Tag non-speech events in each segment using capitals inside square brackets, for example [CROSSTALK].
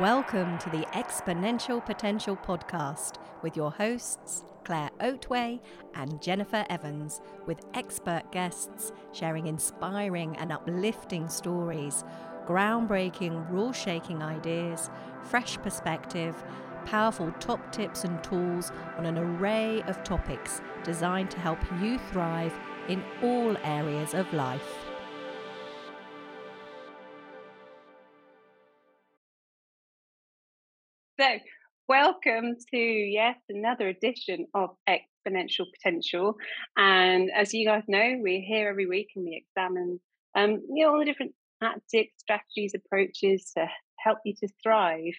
Welcome to the Exponential Potential Podcast with your hosts, Claire Oatway and Jennifer Evans, with expert guests sharing inspiring and uplifting stories, groundbreaking, rule shaking ideas, fresh perspective, powerful top tips and tools on an array of topics designed to help you thrive in all areas of life. So, welcome to yes another edition of Exponential Potential. And as you guys know, we're here every week and we examine um, you know all the different tactics, strategies, approaches to help you to thrive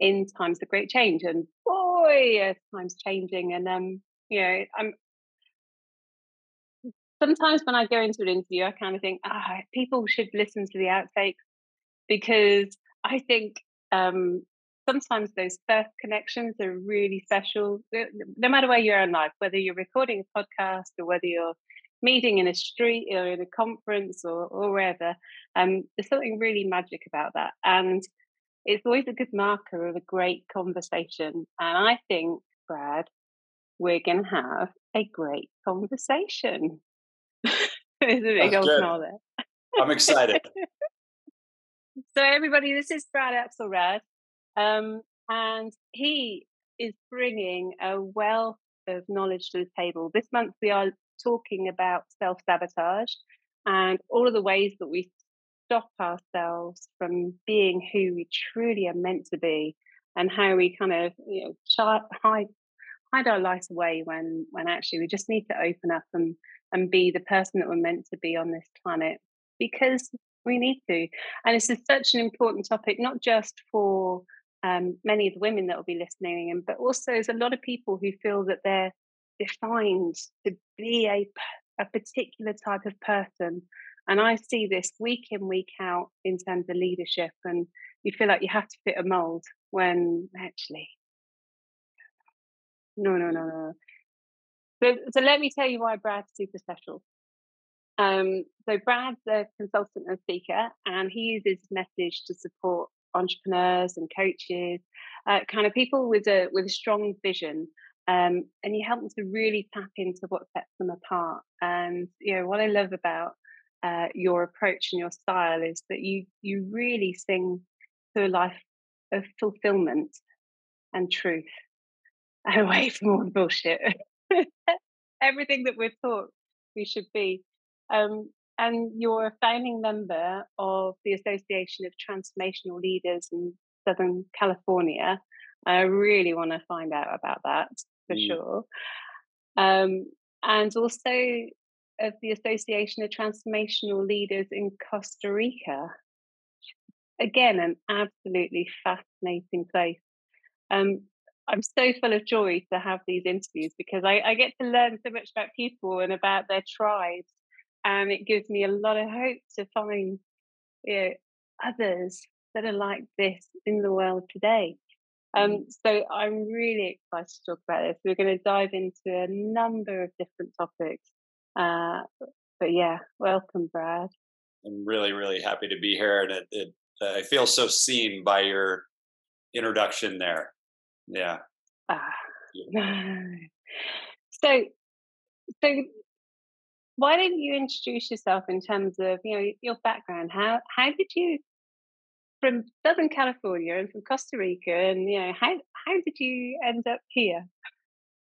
in times of great change. And boy, times changing. And um, you know, I'm sometimes when I go into an interview, I kind of think, ah, people should listen to the outtakes because I think um, sometimes those first connections are really special. No matter where you are in life, whether you're recording a podcast or whether you're meeting in a street or in a conference or, or wherever, um, there's something really magic about that. And it's always a good marker of a great conversation. And I think, Brad, we're going to have a great conversation. [LAUGHS] There's a big old smile there. I'm excited. [LAUGHS] so, everybody, this is Brad Axelrad. Um, and he is bringing a wealth of knowledge to the table. This month, we are talking about self sabotage and all of the ways that we stop ourselves from being who we truly are meant to be and how we kind of you know hide hide our light away when when actually we just need to open up and and be the person that we're meant to be on this planet because we need to and this is such an important topic not just for um, many of the women that will be listening, and but also there's a lot of people who feel that they're defined to be a a particular type of person. And I see this week in, week out in terms of leadership, and you feel like you have to fit a mold when actually, no, no, no, no. So, so let me tell you why Brad's super special. Um, so Brad's a consultant and speaker, and he uses his message to support entrepreneurs and coaches, uh, kind of people with a with a strong vision. Um, and you help them to really tap into what sets them apart. And you know what I love about uh, your approach and your style is that you you really sing to a life of fulfillment and truth, [LAUGHS] away from all the bullshit. [LAUGHS] Everything that we're taught we should be. Um, and you're a founding member of the Association of Transformational Leaders in Southern California. I really want to find out about that for mm. sure. Um, and also of the Association of Transformational Leaders in Costa Rica. Again, an absolutely fascinating place. Um, I'm so full of joy to have these interviews because I, I get to learn so much about people and about their tribes and it gives me a lot of hope to find you know, others that are like this in the world today. Um, mm. so I'm really excited to talk about this. We're going to dive into a number of different topics. Uh, but yeah, welcome, Brad. I'm really, really happy to be here, and it, it uh, I feel so seen by your introduction there. Yeah. Ah. yeah. [LAUGHS] so, so why don't you introduce yourself in terms of you know your background? How how did you from Southern California and from Costa Rica, and you know how how did you end up here?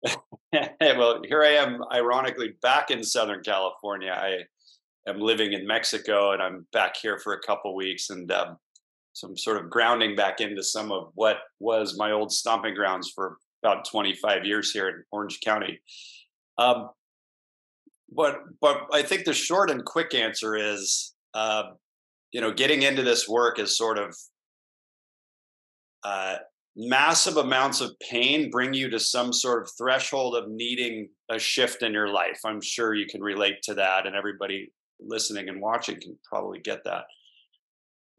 [LAUGHS] well, here I am, ironically back in Southern California. I am living in Mexico, and I'm back here for a couple weeks, and um, some sort of grounding back into some of what was my old stomping grounds for about 25 years here in Orange County. Um, but but I think the short and quick answer is, uh, you know, getting into this work is sort of uh, massive amounts of pain bring you to some sort of threshold of needing a shift in your life. I'm sure you can relate to that, and everybody listening and watching can probably get that.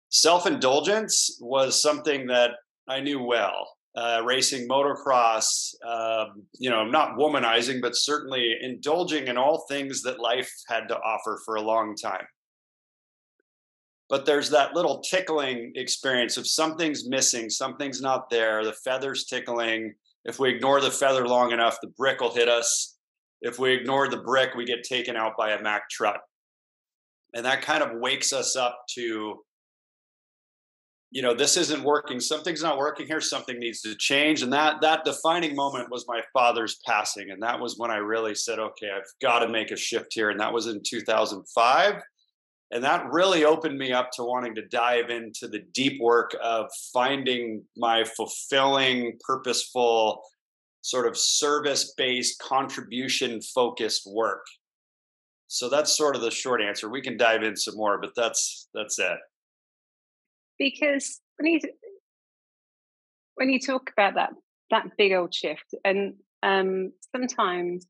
Self indulgence was something that I knew well uh, racing motocross, um, you know, not womanizing, but certainly indulging in all things that life had to offer for a long time. but there's that little tickling experience of something's missing, something's not there, the feather's tickling. If we ignore the feather long enough, the brick will hit us. If we ignore the brick, we get taken out by a Mack truck. And that kind of wakes us up to, you know, this isn't working. Something's not working here. Something needs to change. And that that defining moment was my father's passing. And that was when I really said, okay, I've got to make a shift here. And that was in 2005 and that really opened me up to wanting to dive into the deep work of finding my fulfilling purposeful sort of service based contribution focused work so that's sort of the short answer we can dive in some more but that's that's it because when you when you talk about that that big old shift and um sometimes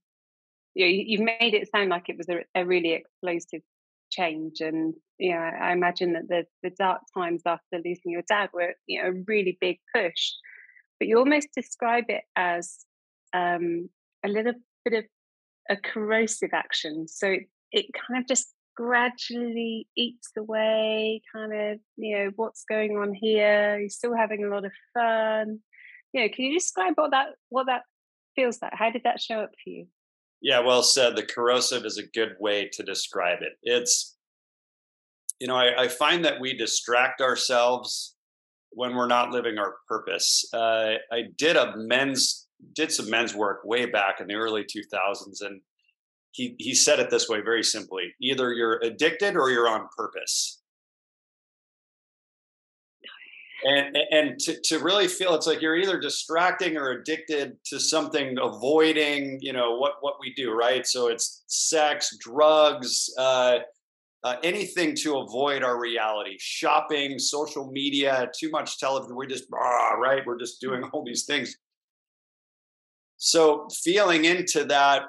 you know, you've made it sound like it was a, a really explosive change and you know i imagine that the the dark times after losing your dad were you know a really big push but you almost describe it as um, a little bit of a corrosive action. So it, it kind of just gradually eats away kind of you know what's going on here you're still having a lot of fun you know can you describe what that what that feels like how did that show up for you yeah, well said. The corrosive is a good way to describe it. It's, you know, I, I find that we distract ourselves when we're not living our purpose. Uh, I did a men's, did some men's work way back in the early 2000s, and he he said it this way very simply: either you're addicted or you're on purpose. And and to, to really feel it's like you're either distracting or addicted to something avoiding you know what what we do right? So it's sex drugs uh, uh, anything to avoid our reality. Shopping social media too much television we're just ah, right? We're just doing all these things. So feeling into that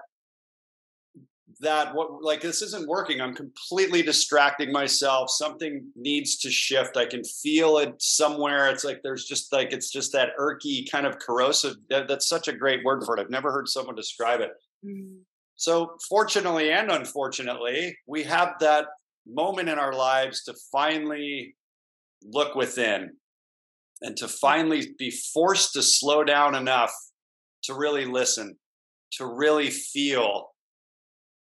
that what like this isn't working. I'm completely distracting myself. Something needs to shift. I can feel it somewhere. It's like there's just like it's just that irky kind of corrosive that, that's such a great word for it. I've never heard someone describe it. Mm. so fortunately and unfortunately we have that moment in our lives to finally look within and to finally be forced to slow down enough to really listen to really feel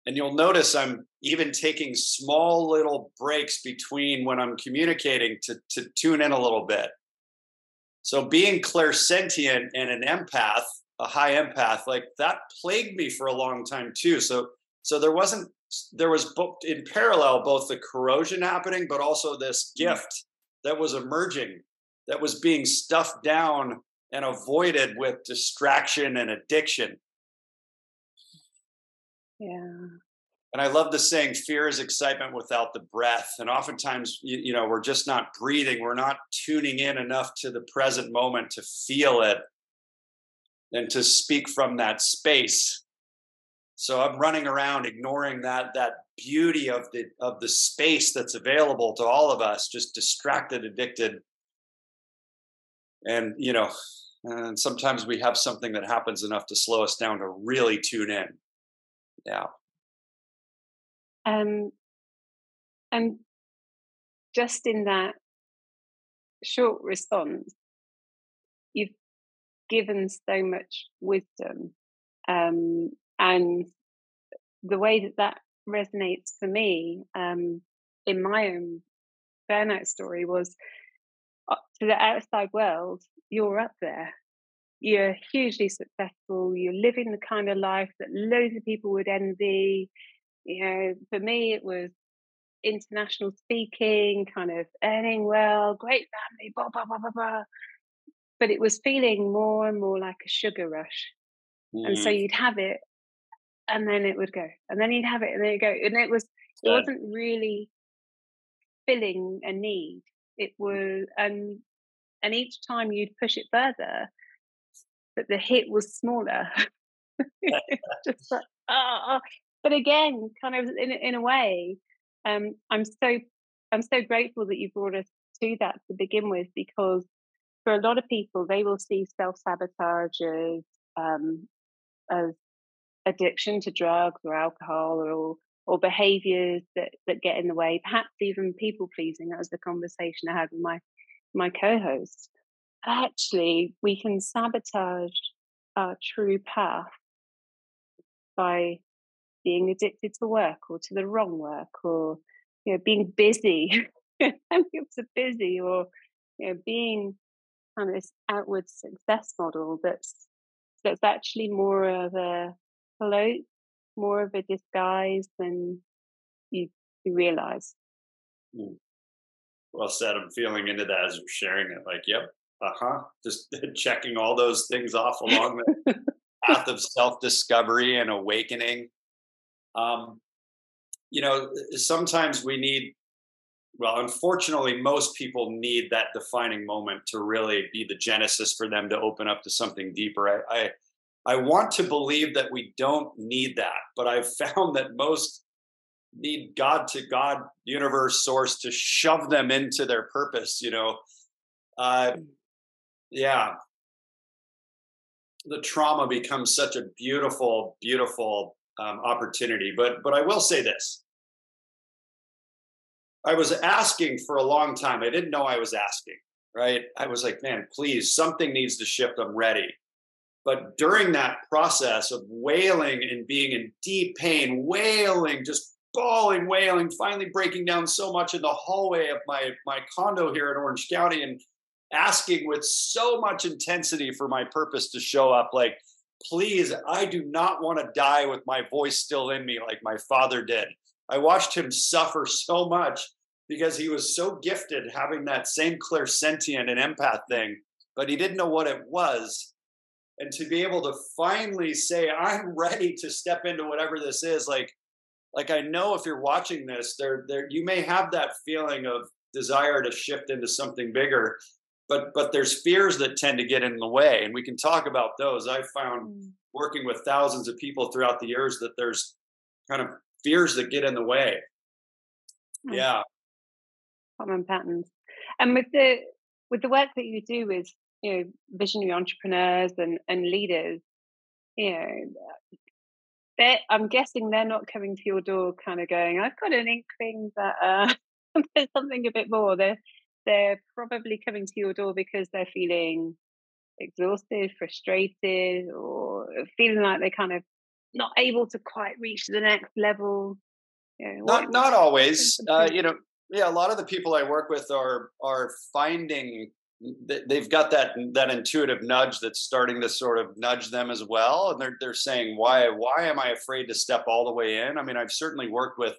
and you'll notice I'm even taking small little breaks between when I'm communicating to, to tune in a little bit. So being clairsentient and an empath, a high empath, like that plagued me for a long time too. So so there wasn't there was in parallel both the corrosion happening, but also this mm. gift that was emerging that was being stuffed down and avoided with distraction and addiction. Yeah. And I love the saying, fear is excitement without the breath. And oftentimes, you, you, know, we're just not breathing. We're not tuning in enough to the present moment to feel it and to speak from that space. So I'm running around ignoring that that beauty of the of the space that's available to all of us, just distracted, addicted. And you know, and sometimes we have something that happens enough to slow us down to really tune in. Yeah. Um, and just in that short response, you've given so much wisdom. Um, and the way that that resonates for me um, in my own burnout story was uh, to the outside world, you're up there. You're hugely successful. You're living the kind of life that loads of people would envy you know, for me, it was international speaking, kind of earning well, great family, blah, blah, blah, blah, blah. But it was feeling more and more like a sugar rush. Mm. And so mm. you'd have it and then it would go. And then you'd have it and then it'd go. And it was, it wasn't really filling a need. It was, and, and each time you'd push it further, but the hit was smaller. [LAUGHS] [LAUGHS] just like, oh, but again, kind of in in a way, um, I'm so I'm so grateful that you brought us to that to begin with because for a lot of people they will see self sabotage as um, as addiction to drugs or alcohol or or behaviors that, that get in the way, perhaps even people pleasing. That was the conversation I had with my, my co host. Actually, we can sabotage our true path by being addicted to work or to the wrong work or you know being busy [LAUGHS] I'm so busy or you know being kind of this outward success model that's that's actually more of a float more of a disguise than you, you realize. Hmm. Well said. I'm feeling into that as you're sharing it. Like, yep, uh huh. Just [LAUGHS] checking all those things off along the path of self discovery and awakening. Um, you know, sometimes we need, well, unfortunately, most people need that defining moment to really be the genesis for them to open up to something deeper. I, I I want to believe that we don't need that, but I've [LAUGHS] found that most need God to God, universe, source to shove them into their purpose. You know, uh, yeah, the trauma becomes such a beautiful, beautiful um, opportunity. But but I will say this: I was asking for a long time. I didn't know I was asking. Right? I was like, man, please, something needs to shift. I'm ready. But during that process of wailing and being in deep pain, wailing, just bawling, wailing, finally breaking down so much in the hallway of my, my condo here in Orange County and asking with so much intensity for my purpose to show up like, please, I do not want to die with my voice still in me like my father did. I watched him suffer [LAUGHS] so much because he was so gifted having that same clairsentient and empath thing, but he didn't know what it was and to be able to finally say i'm ready to step into whatever this is like like i know if you're watching this there there you may have that feeling of desire to shift into something bigger but but there's fears that tend to get in the way and we can talk about those. I found mm. working with thousands of people throughout the years that there's kind of fears that get in the way. Mm. yeah. Common patterns. And with the with the work that you do with you know visionary entrepreneurs and and leaders you know they i'm guessing they're not coming to your door kind of going i've got an inkling that uh, [LAUGHS] there's something a bit more. They're they're probably coming to your door because they're feeling exhausted frustrated or feeling like they're kind of not able to quite reach the next level. You know, not not always. uh, you know yeah a lot of the people i work with are are finding they've got that that intuitive nudge that's starting to sort of nudge them as well and they're they're saying why why am i afraid to step all the way in? I mean i've certainly worked with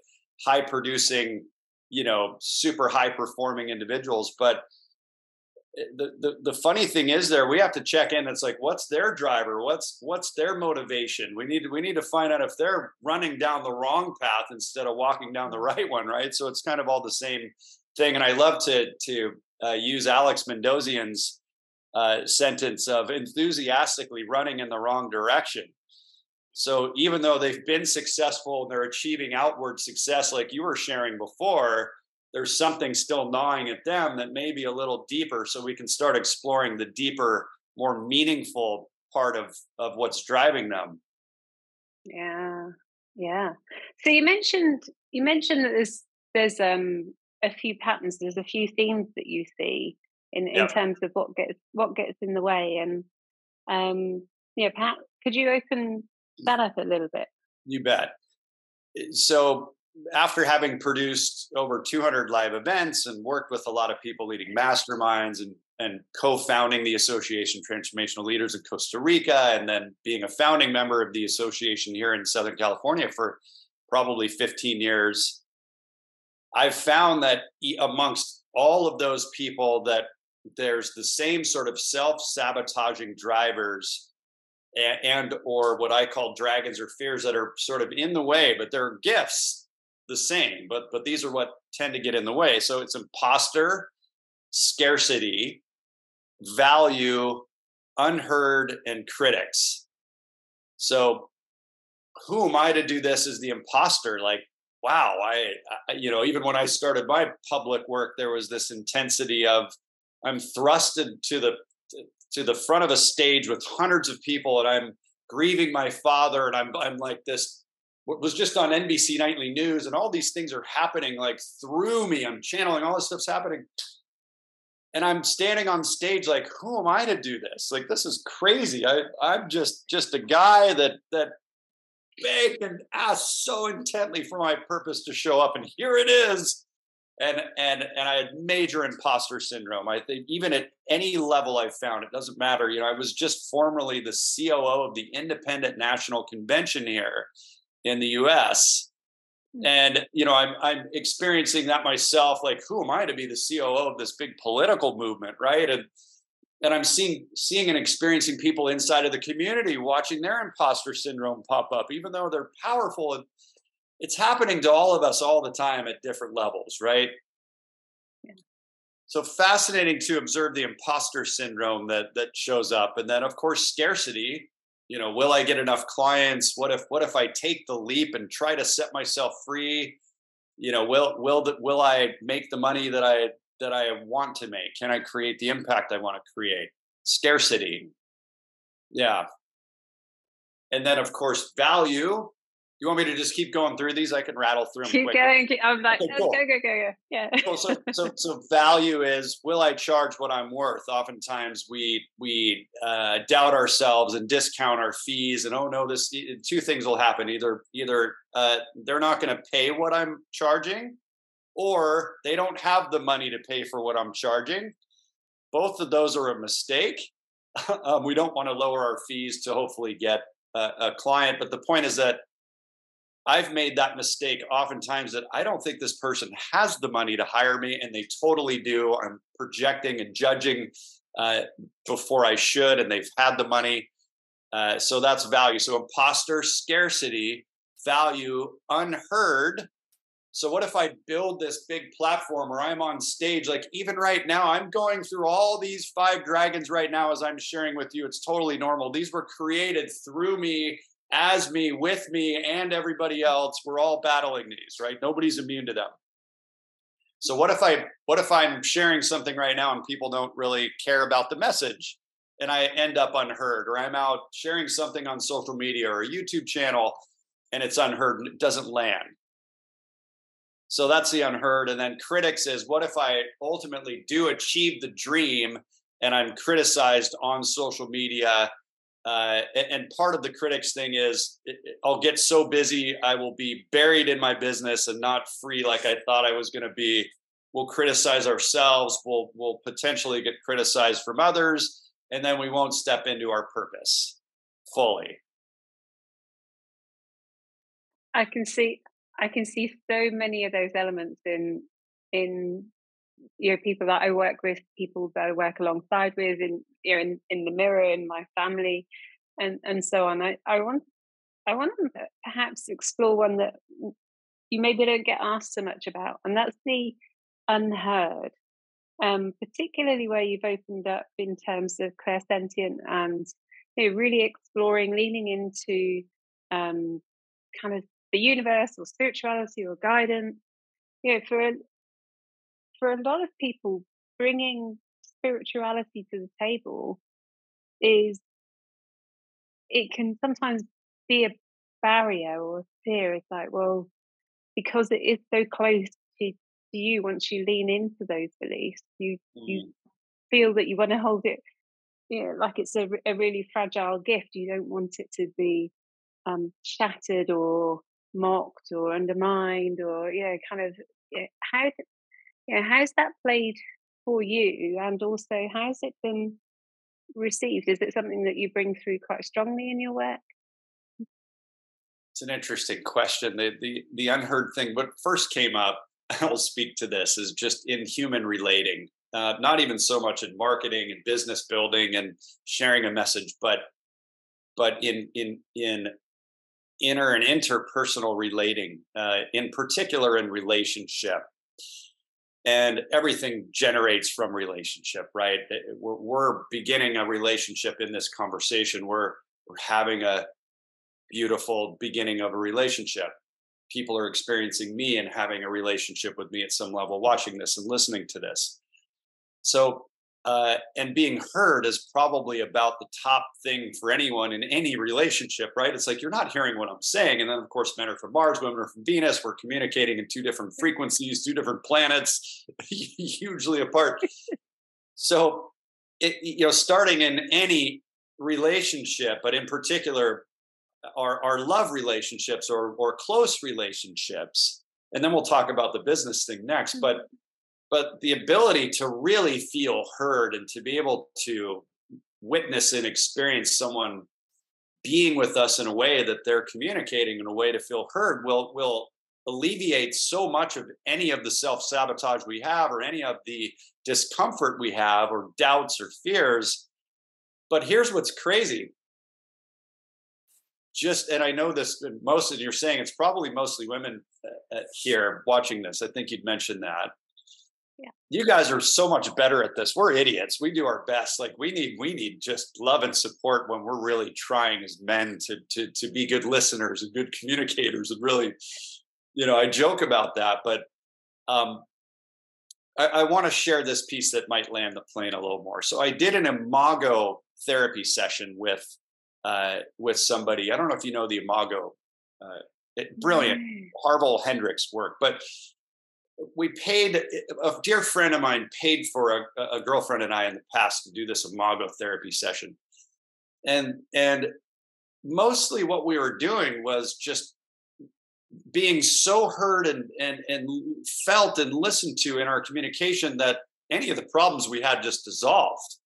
high producing you know super high performing individuals but eh, the, the the funny thing is there we have to check in it's like what's their driver? What's what's their motivation? We need we need to find out if they're running down the wrong path instead of walking down the [LAUGHS] right one right? So it's kind of all the same thing and i love to to uh, use Alex Mandossian's uh, sentence of enthusiastically running in the wrong direction. So even though they've been successful and they're achieving outward success, like you were sharing before, there's something still gnawing at them that may be a little deeper. So we can start exploring the deeper, more meaningful part of of what's driving them. Yeah, yeah. So you mentioned you mentioned that there's there's um a few patterns. There's a few themes that you see in in terms of what gets what gets in the way, and um, yeah, perhaps could you open up a little bit? You bet. Eh, so after having produced over 200 live events and worked with a lot of people leading masterminds and and co-founding the association transformational leaders in costa rica and then being a founding member of the association here in southern california for probably 15 years I've found that amongst all of those people that there's the same sort of self-sabotaging drivers and, and, or what I call dragons or fears that are sort of in the way, but they're gifts the same, but but these are what tend to get in the way. So it's imposter, scarcity, value, unheard, and critics. So who am I to do this as the imposter? Like wow, I, I, you know, even when I started my public work, there was this intensity of I'm thrusted to the to the front of a stage with hundreds of people, and I'm grieving my father, and I'm I'm like this was just on NBC Nightly News, and all these things are happening like through me. I'm channeling all this stuff's happening, and I'm standing on stage like, who am I to do this? Like this is crazy. I I'm just just a guy that that begged and asked so intently for my purpose to show up, and here it is. And and and I had major imposter syndrome. I think even at any level I found, it doesn't matter. You know, I was just formerly the COO of the Independent National Convention here in the US. Hmm. And you know, I'm I'm experiencing that myself. Like, who am I to be the COO of this big political movement, right? And and I'm seeing seeing and experiencing people inside of the community watching their imposter syndrome pop up, even though they're powerful. And it's happening to all of us all the time at different levels, right? Yeah. So fascinating to observe the imposter syndrome that that shows up, and then of course scarcity. You know will i get enough clients? What if what if i take the leap and try to set myself free? You know will will the, will i make the money that i that i want to make? Can i create the impact i want to create? Scarcity. Yeah. And then of course value you want me to just keep going through these? I can rattle through them. Keep quickly. going. Keep, I'm like, okay, cool. go, go, go, go. Yeah. [LAUGHS] cool. So, so, [LAUGHS] so value is will I charge what I'm worth? Oftentimes we we uh, doubt ourselves and discount our fees, and oh no, this two things will happen. Either either uh, they're not going to pay what I'm charging, or they don't have the money to pay for what I'm charging. Both of those are a mistake. [LAUGHS] um, we don't want to lower our fees to hopefully get a, a client, but the point is that I've made that mistake oftentimes that I don't think this person has the money to hire me, and they totally do. I'm projecting and judging uh, before I should, and they've had the money. Uh, so that's value. So imposter, scarcity, value, unheard. So what if I build this big platform or I'm on stage? Like even right now, I'm going through all these five dragons right now as I'm sharing with you. It's totally normal. These were created through me as me, with me, and everybody else, we're all battling these, right? Nobody's immune to them. So what if I what if I'm sharing something right now and people don't really care about the message and I end up unheard or I'm out sharing something on social media or a YouTube channel and it's unheard and it doesn't land. So that's the unheard and then critics is what if I ultimately do achieve the dream and I'm criticized on social media uh, and, part of the critics thing is I'll get so busy, I will be buried in my business and not free like I thought I was going to be. We'll criticize ourselves. We'll we'll potentially get criticized from others, and then we won't step into our purpose fully. I can see I can see so many of those elements in in you know people that I work with, people that I work alongside with, in you know in, in the mirror, in my family, and and so on. I I want I want to perhaps explore one that you maybe don't get asked so much about, and that's the unheard. Um, particularly where you've opened up in terms of clairsentient and you know, really exploring, leaning into um, kind of the universe or spirituality or guidance. You know, for for a lot of people, bringing spirituality to the table is it can sometimes be a barrier or a fear. It's like, well, because it is so close to, to you, once you lean into those beliefs, you mm. you feel that you want to hold it, you know, like it's a, a really fragile gift. You don't want it to be um, shattered or mocked or undermined or you know, kind of you know, how yeah, how's that played for you? And also, how's it been received? Is it something that you bring through quite strongly in your work? It's an interesting question. The the the unheard thing. What first came up, [LAUGHS] I'll speak to this, is just in human relating. Uh, not even so much in marketing and business building and sharing a message, but but in in in inner and interpersonal relating, uh, in particular in relationship and everything generates from relationship right? Eh, we're, we're, beginning a relationship in this conversation we're we're having a beautiful beginning of a relationship. People are experiencing me and having a relationship with me at some level watching this and listening to this. So uh, and being heard is probably about the top thing for anyone in any relationship, right? It's like you're not hearing what I'm saying. And then, of course, men are from Mars, women are from Venus. We're communicating in two different [LAUGHS] frequencies, two different planets, [LAUGHS] hugely apart. so, it, you know, starting in any relationship, but in particular, our, our love relationships or, or close relationships, and then we'll talk about the business thing next. But but the ability to really feel heard and to be able to witness and experience someone being with us in a way that they're communicating in a way to feel heard will will alleviate so much of any of the self-sabotage we have or any of the discomfort we have or doubts or fears. But here's what's crazy. Just and i know this most of you're saying it's probably mostly women uh, uh, here watching this. I think you'd mentioned that yeah. you guys are so much better at this. We're idiots. We do our best. Like we need we need just love and support when we're really trying as men to to to be good listeners and good communicators and really you know i joke about that but um i, I want to share this piece that might land the plane a little more. So i did an imago therapy session with uh with somebody. I don't know if you know the imago uh brilliant. Harville Hendrix work but we paid a dear friend of mine paid for a, a, girlfriend and I in the past to do this imago therapy session. And and mostly what we were doing was just being so heard and and and felt and listened to in our communication that any of the problems we had just dissolved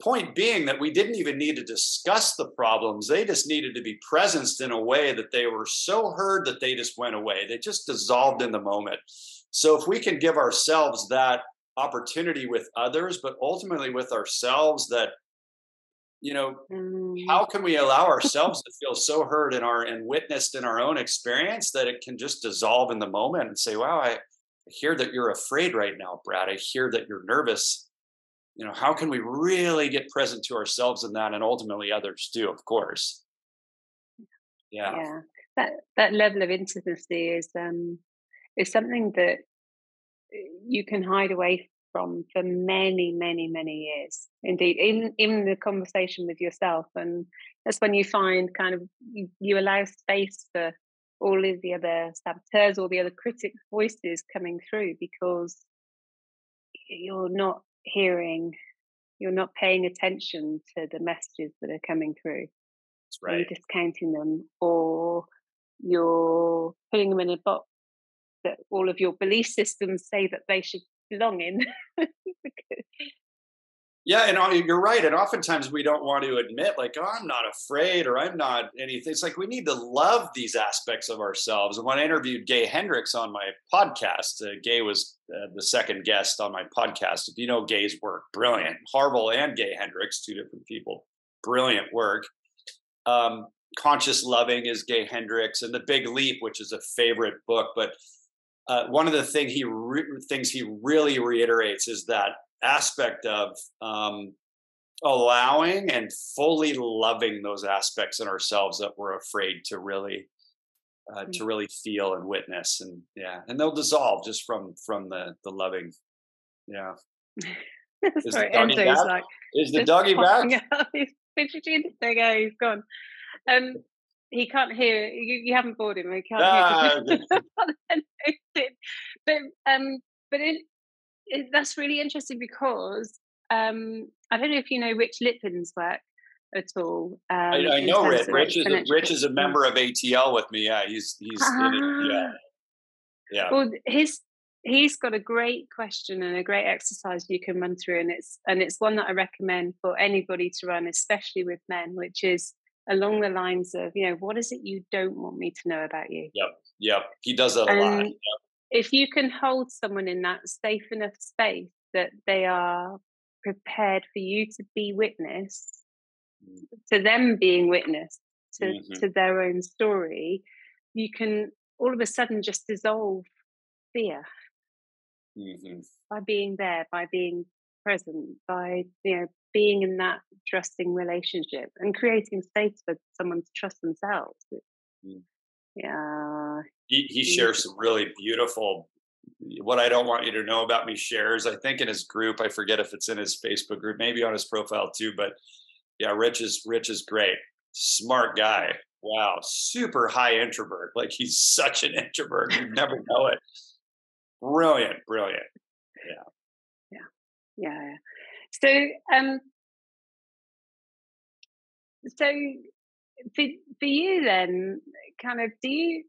point being that we didn't even need to discuss the problems. They just needed to be presenced in a way that they were so heard that they just went away. They just dissolved in the moment. So if we can give ourselves that opportunity with others but ultimately with ourselves that you know mm. how can we allow ourselves to feel so heard in our and witnessed in our own experience that it can just dissolve in the moment and say wow i hear that you're afraid right now brad. I hear that you're nervous you know how can we really get present to ourselves in that and ultimately others too of course. Yeah. Yeah. That that level of intimacy is um is something that eh, you can hide away from for many many many years. Indeed in in the conversation with yourself and that's when you find kind of you, you allow space for all of the other saboteurs all the other critic voices coming through because you're not hearing, you're not paying attention to the messages that are coming through. That's right. You're discounting them or you're putting them in a box that all of your belief systems say that they should belong in. [LAUGHS] Yeah, and you're right. And oftentimes we don't want to admit, like, oh, I'm not afraid or I'm not anything. It's like we need to love these aspects of ourselves. And when I interviewed Gay Hendricks on my podcast, uh, Gay was uh, the second guest on my podcast. If you know Gay's work, brilliant. Harville and Gay Hendricks, two different people, brilliant work. Um, Conscious Loving is Gay Hendricks, and The Big Leap, which is a favorite book. But uh, one of the thing he re- things he really reiterates is that aspect of um, allowing and fully loving those aspects in ourselves that we're afraid to really uh, to mm. really feel and witness and yeah and they'll dissolve just from from the the loving yeah. [LAUGHS] Is Sorry, the doggy back? Like, is the doggy back? [LAUGHS] he's fidgeting. There you go he's gone. Um he can't hear you, you haven't bored him he can't ah, [LAUGHS] hear but um but in it, that's really interesting because um, I don't know if you know Rich Litvin's work at all. Um, I, I know Rich. Rich is, a, Rich is a member of ATL with me. Yeah, he's he's yeah ah. yeah. Well, his he's got a great question and a great exercise you can run through, and it's and it's one that I recommend for anybody to run, especially with men, which is along the lines of you know what is it you don't want me to know about you. Yep, yep. He does that a lot. Yep if you can hold someone in that safe enough space that they are prepared for you to be witness. To them being witness to, mm-hmm. to their own story you can all of a sudden just dissolve fear mm-hmm. by being there by being present by you know being in that trusting relationship and creating space for someone to trust themselves mm. yeah he, he shares some really beautiful what I don't want you to know about me shares. I think in his group, I forget if it's in his Facebook group, maybe on his profile too. But yeah, Rich is Rich is great, smart guy. Wow, super high introvert. Like he's such an introvert. You never know it. Brilliant, brilliant. Yeah. Yeah. Yeah. So um so for for you then, kind of do you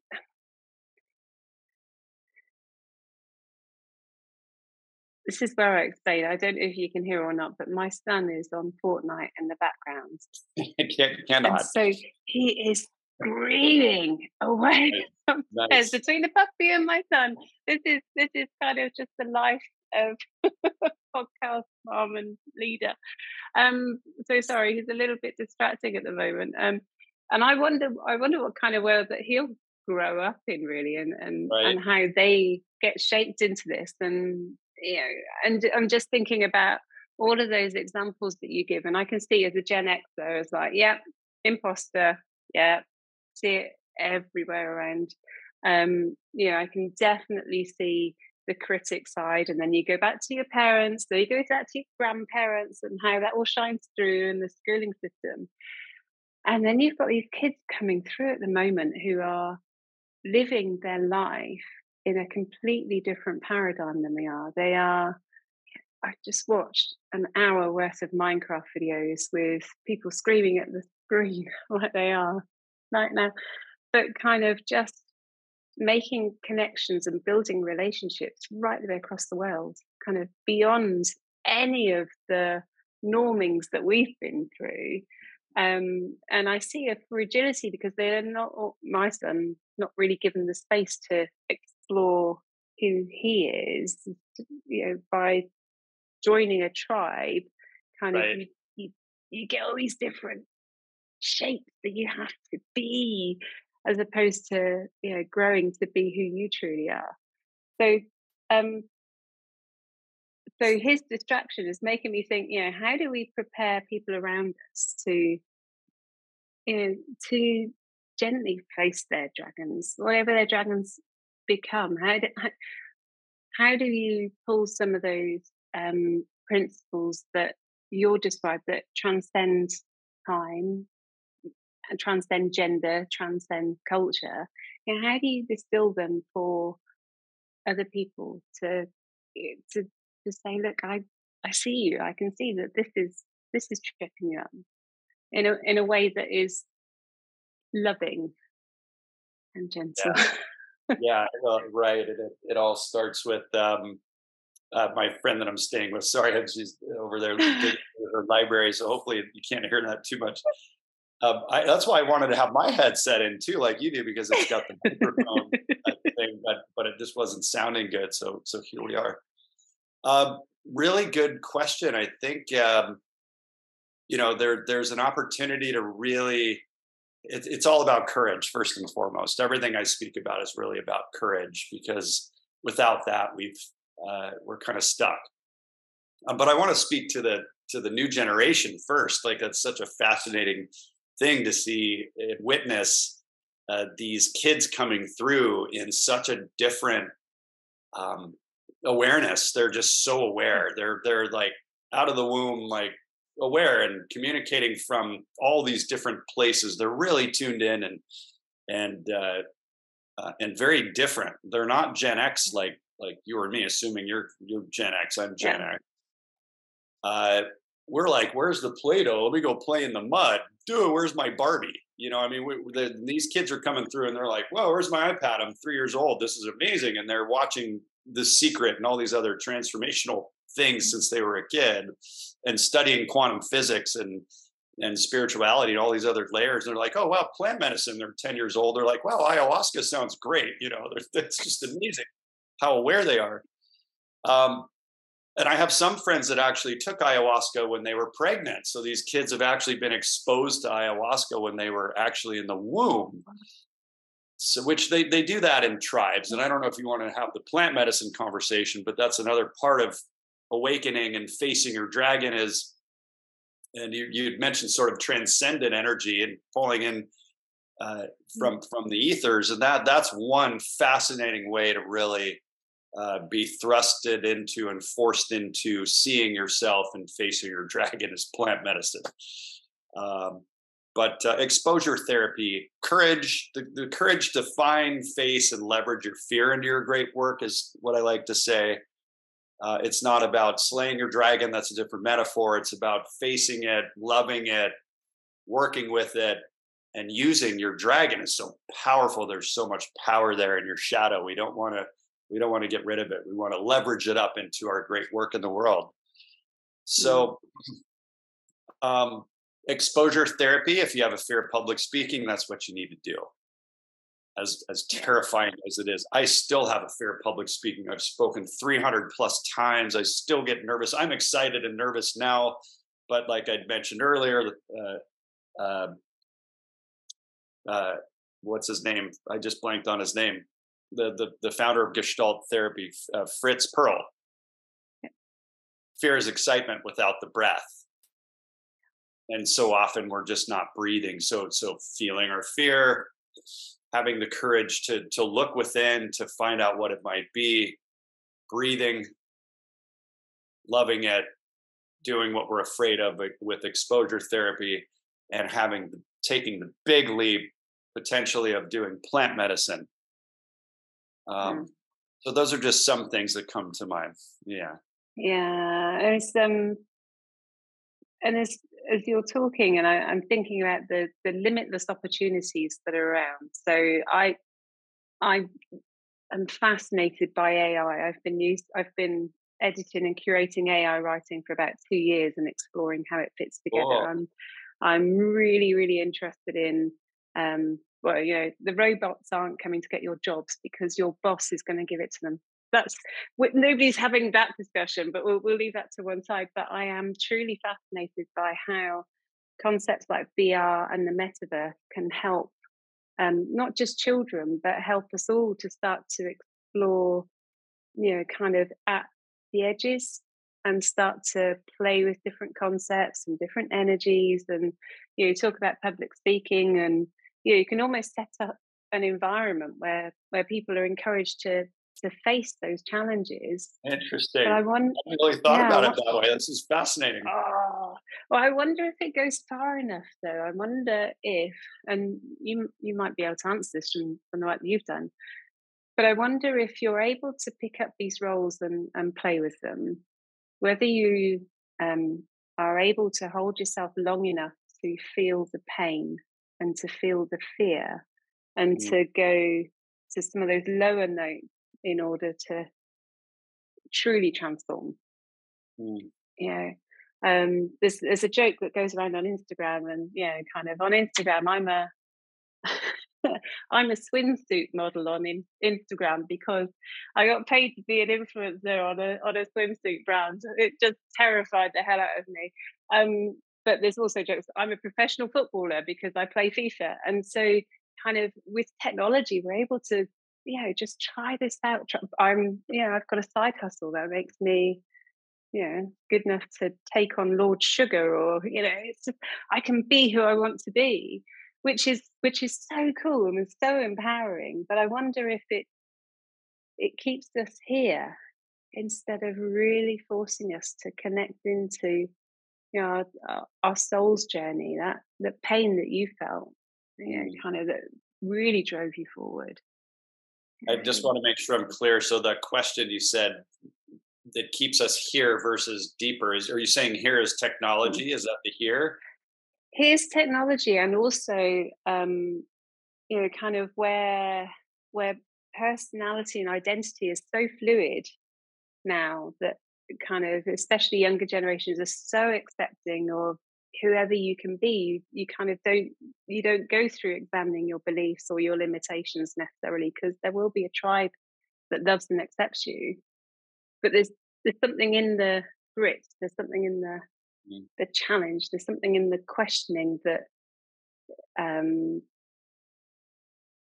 this is where I explain. I don't know if you can hear or not, but my son is on Fortnite in the background. [LAUGHS] Can, cannot. And so he is screaming away [LAUGHS] nice. between the puppy and my son. This is this is kind of just the life of [LAUGHS] podcast mom and leader. Um, so sorry, he's a little bit distracting at the moment. Um, and I wonder, I wonder what kind of world that he'll grow up in, really, and and right. and how they get shaped into this. And you know, and I'm just thinking about all of those examples that you give, and I can see as a Gen Xer as like, yeah, imposter, yeah, see it everywhere around. Um, you know, I can definitely see the critic side, and then you go back to your parents, then you go back to your grandparents, and how that all shines through in the schooling system. And then you've got these kids coming through at the moment who are living their life in a completely different paradigm than we are. They are, I just watched an hour worth of Minecraft videos with people screaming at the [LAUGHS] screen like they are right now, but kind of just making connections and building relationships right the way across the world, kind of beyond any of the normings that we've been through. Um, and I see a fragility because they're not, my son, not really given the space to explore who he is, you know, by joining a tribe, kind right. of you, you, you get all these different shapes that you have to be as opposed to you know growing to be who you truly are so um so his distraction is making me think you know how do we prepare people around us to you know to gently face their dragons whatever their dragons become how do, how, do you pull some of those um, principles that you're described that transcend time transcend gender, transcend culture. You know, how do you distill them for other people to eh, to to say, look, I I see you. I can see that this is this is tripping you up in a in a way that is loving and gentle. Yeah, yeah well, right. It, it, it all starts with um, uh, my friend that I'm staying with. Sorry, [LAUGHS] she's over there [LAUGHS] her library, so hopefully you can't hear that too much. Um, I, that's why I wanted to have my headset in too, like you do, because it's got the microphone [LAUGHS] thing, but but it just wasn't sounding good. So so here we are. Um, really good question. I think um, you know there there's an opportunity to really. It, it's all about courage first and foremost. Everything I speak about is really about courage because without that, we've uh, we're kind of stuck. Um, but I want to speak to the to the new generation first. Like that's such a fascinating thing to see and witness uh, these kids coming through in such a different um, awareness. They're just so aware. They're they're like out of the womb, like aware and communicating from all these different places. They're really tuned in and and uh, uh, and very different. They're not Gen X like like you or me. Assuming you're you're Gen X, I'm Gen yeah. X. Uh, we're like, where's the Play-Doh? Let me go play in the mud. Dude, where's my Barbie? You know, I mean, we, the, these kids are coming through and they're like, well, where's my iPad? I'm three years old. This is amazing. And they're watching The Secret and all these other transformational things since they were a kid and studying quantum physics and and spirituality and all these other layers. And they're like, oh, wow, plant medicine. They're 10 years old. They're like, wow, ayahuasca sounds great. You know, [LAUGHS] it's just amazing how aware they are. Um, and I have some friends that actually took ayahuasca when they were pregnant. So these kids have actually been exposed to ayahuasca when they were actually in the womb. So, which they, they do that in tribes. And I don't know if you want to have the plant medicine conversation, but that's another part of awakening and facing your dragon is, and you, you'd mentioned sort of transcendent energy and pulling in uh, from from the ethers, and that that's one fascinating way to really uh, be thrusted into and forced into seeing yourself and facing your dragon as plant medicine. Um, but uh, exposure therapy, courage, the, the courage to find, face, and leverage your fear into your great work is what I like to say. Uh, it's not about slaying your dragon, that's a different metaphor. It's about facing it, loving it, working with it, and using your dragon is so powerful. There's so much power there in your shadow. We don't want to we don't want to get rid of it. We want to leverage it up into our great work in the world. So um, exposure therapy, if you have a fear of public speaking, that's what you need to do. As as terrifying as it is, I still have a fear of public speaking. I've spoken 300 plus times. I still get nervous. I'm excited and nervous now, but like I'd mentioned earlier, uh, uh, uh, what's his name? I just blanked on his name. The the, the founder of Gestalt therapy, uh, Fritz Perls. Fear is excitement without the breath, and so often we're just not breathing. So so feeling our fear, having the courage to to look within to find out what it might be, breathing, loving it, doing what we're afraid of with exposure therapy, and having taking the big leap potentially of doing plant medicine. Um, mm. So those are just some things that come to mind. Yeah. Yeah, And it's um, and as as you're talking, and I, I'm thinking about the the limitless opportunities that are around. So I, I am fascinated by AI. I've been used. I've been editing and curating AI writing for about two years and exploring how it fits together. I'm I'm really really interested in um, well, you know, the robots aren't coming to get your jobs because your boss is going to give it to them. That's nobody's having that discussion, but we'll, we'll leave that to one side. But I am truly fascinated by how concepts like VR and the metaverse can help um, not just children, but help us all to start to explore, you know, kind of at the edges and start to play with different concepts and different energies and you know talk about public speaking and you know you can almost set up an environment where where people are encouraged to to face those challenges. Interesting. But I wonder. I haven't really thought yeah, about it that way. This is fascinating. Oh, well, I wonder if it goes far enough, though. I wonder if, and you you might be able to answer this from, from the work that you've done, but I wonder if you're able to pick up these roles and and play with them, whether you um, are able to hold yourself long enough to feel the pain and to feel the fear and mm. to go to some of those lower notes in order to truly transform. Mm. You know, um, there's there's a joke that goes around on Instagram, and you know, kind of on Instagram, I'm a [LAUGHS] I'm a swimsuit model on in, Instagram because I got paid to be an influencer on a on a swimsuit brand. It just terrified the hell out of me. Um, but there's also jokes. I'm a professional footballer because I play FIFA, and so kind of with technology, we're able to, you know, just try this out. I'm, know, I've got a side hustle that makes me, you know, good enough to take on Lord Sugar, or you know, it's just, I can be who I want to be, which is which is so cool and so empowering. But I wonder if it it keeps us here instead of really forcing us to connect into you know our, our soul's journey that the pain that you felt you know mm. kind of that really drove you forward i just want to make sure i'm clear. So the question you said that keeps us here versus deeper is are you saying here is mm. technology? Is that the here? Here's technology and also um you know kind of where where personality and identity is so fluid now that kind of especially younger generations are so accepting of whoever you can be you, you kind of don't you don't go through examining your beliefs or your limitations necessarily because there will be a tribe that loves and accepts you but there's there's something in the grit there's something in the mm. the challenge there's something in the questioning that um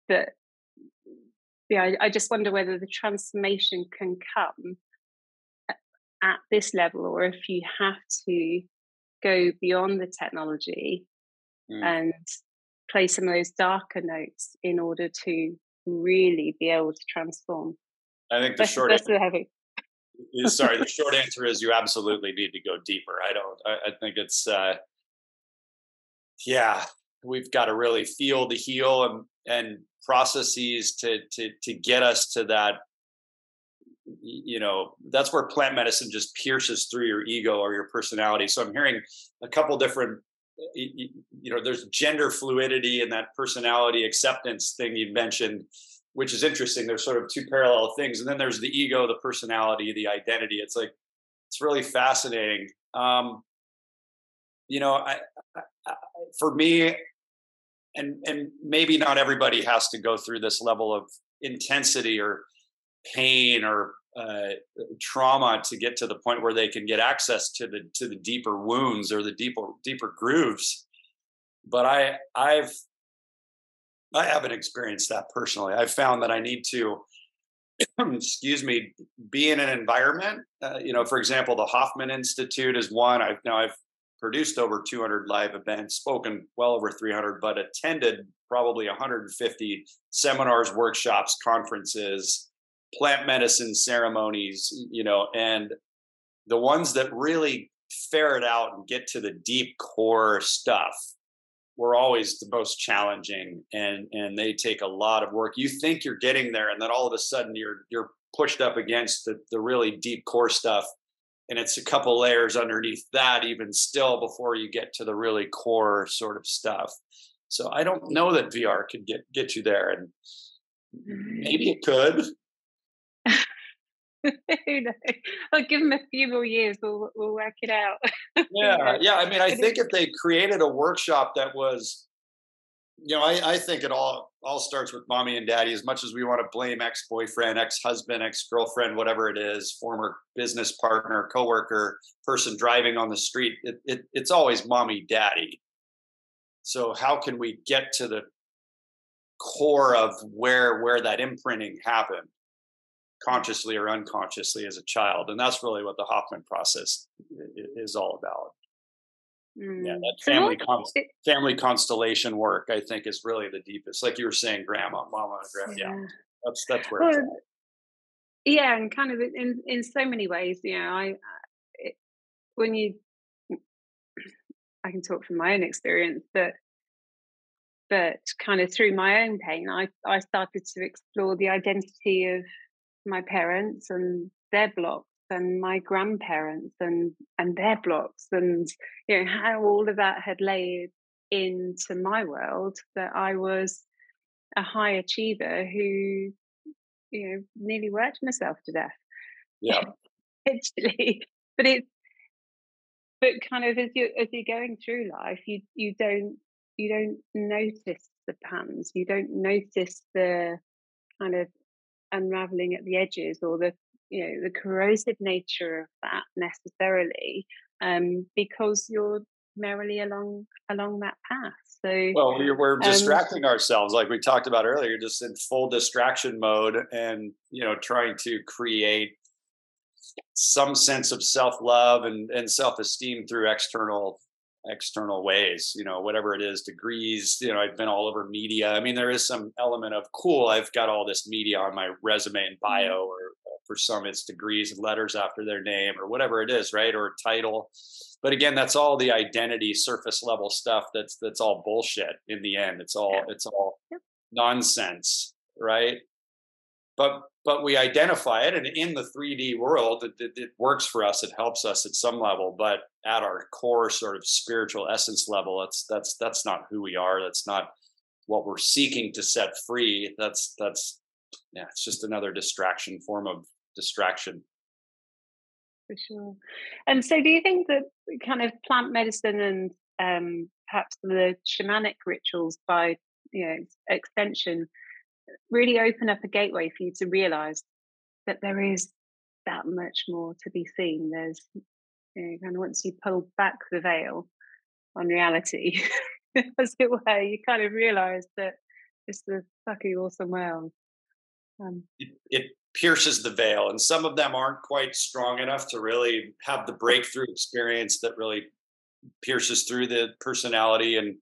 that yeah I, I just wonder whether the transformation can come at this level or if you have to go beyond the technology mm. and play some of those darker notes in order to really be able to transform. I think the That's, short that's answer heavy. is sorry. The short [LAUGHS] answer is you absolutely need to go deeper. I don't. I, I think it's. uh Yeah, we've got to really feel the heal and and processes to to to get us to that. You know, that's where plant medicine just pierces through your ego or your personality. So I'm hearing a couple different you know there's gender fluidity and that personality acceptance thing you mentioned which is interesting. There's sort of two parallel things. And then there's the ego the personality the identity. It's like it's really fascinating. Um you know I, I for me and and maybe not everybody has to go through this level of intensity or pain or uh, trauma to get to the point where they can get access to the to the deeper wounds or the deeper deeper grooves. But i i've i haven't experienced that personally. I've found that i need to [CLEARS THROAT] excuse me be in an environment uh, you know for example the hoffman institute is one. I've now i've produced over 200 live events spoken well over 300 but attended probably 150 seminars workshops conferences plant medicine ceremonies, you know, and the ones that really ferret out and get to the deep core stuff were always the most challenging and and they take a lot of work. You think you're getting there and then all of a sudden you're you're pushed up against the, the really deep core stuff and it's a couple layers underneath that even still before you get to the really core sort of stuff. So I don't know that VR could get get you there and mm-hmm. maybe it could [LAUGHS] Who knows? I'll give them a few more years. We'll we'll work it out. [LAUGHS] yeah, yeah. I mean, I think if they created a workshop that was, you know, I, I think it all all starts with mommy and daddy. As much as we want to blame ex boyfriend, ex husband, ex girlfriend, whatever it is, former business partner, coworker, person driving on the street, it, it it's always mommy, daddy. So how can we get to the core of where where that imprinting happened? Consciously or unconsciously as a child and that's really what the hoffman process is all about mm. yeah that family con- family constellation work i think is really the deepest like you were saying grandma mama grandma yeah, yeah that's that's where well, yeah and kind of in in so many ways you know i it, when you i can talk from my own experience but but kind of through my own pain i i started to explore the identity of my parents and their blocks and my grandparents and and their blocks and you know how all of that had laid into my world that I was a high achiever who you know nearly worked myself to death. Yeah. [LAUGHS] Actually. But it's but kind of as you as you're going through life you you don't you don't notice the patterns you don't notice the kind of unraveling at the edges or the you know the corrosive nature of that necessarily um, because you're merrily along along that path. So well we're, we're um, distracting ourselves like we talked about earlier just in full distraction mode and you know trying to create some sense of self-love and, and self-esteem through external external ways you know whatever it is degrees you know i've been all over media. I mean there is some element of cool i've got all this media on my resume and mm-hmm. bio or uh, for some it's degrees and letters after their name or whatever it is right or title. But again that's all the identity surface level stuff that's that's all bullshit in the end. It's all it's all nonsense right but but we identify it and in the 3d world it, it, it, works for us it helps us at some level but at our core sort of spiritual essence level that's that's that's not who we are that's not what we're seeking to set free that's that's yeah it's just another distraction form of distraction. For sure. And so do you think that kind of plant medicine and um perhaps the shamanic rituals by you know extension really open up a gateway for you to realize that there is that much more to be seen. There's, you know, of once you pull back the veil on reality, [LAUGHS] as it were, you kind of realize that it's a fucking awesome world. Um, it, it pierces the veil, and some of them aren't quite strong enough to really have the breakthrough experience that really pierces through the personality and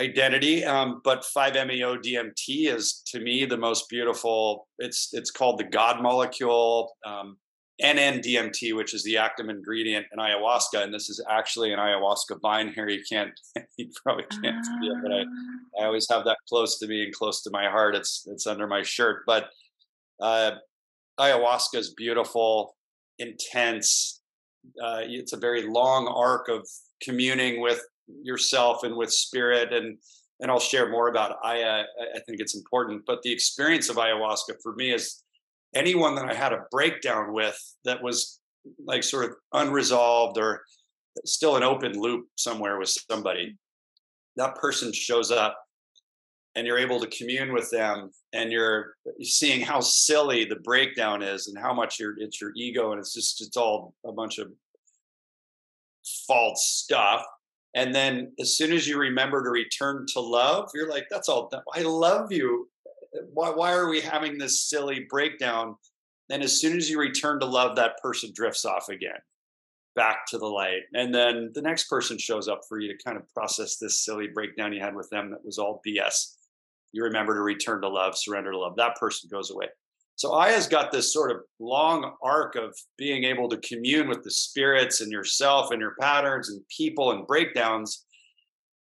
identity. Um, but 5-MeO DMT is to me the most beautiful. It's it's called the God molecule. Um, NN-DMT, which is the active ingredient in ayahuasca, and this is actually an ayahuasca vine here. You can't, [LAUGHS] you probably can't see it, but I, I always have that close to me and close to my heart. It's it's under my shirt. But uh, ayahuasca is beautiful, intense. Uh, it's a very long arc of communing with yourself and with spirit and and I'll share more about Aya. I think it's important, but the experience of ayahuasca for me is anyone that I had a breakdown with that was like sort of unresolved or still an open loop somewhere with somebody. That person shows up and you're able to commune with them and you're seeing how silly the breakdown is and how much your it's your ego and it's just it's all a bunch of false stuff and then as soon as you remember to return to love you're like that's all done. i love you. Why, why are we having this silly breakdown? And as soon as you return to love that person drifts off again back to the light. And then the next person shows up for you to kind of process this silly breakdown you had with them that was all bs you remember to return to love surrender to love. That person goes away so Aya's got this sort of long arc of being able to commune with the spirits and yourself and your patterns and people and breakdowns.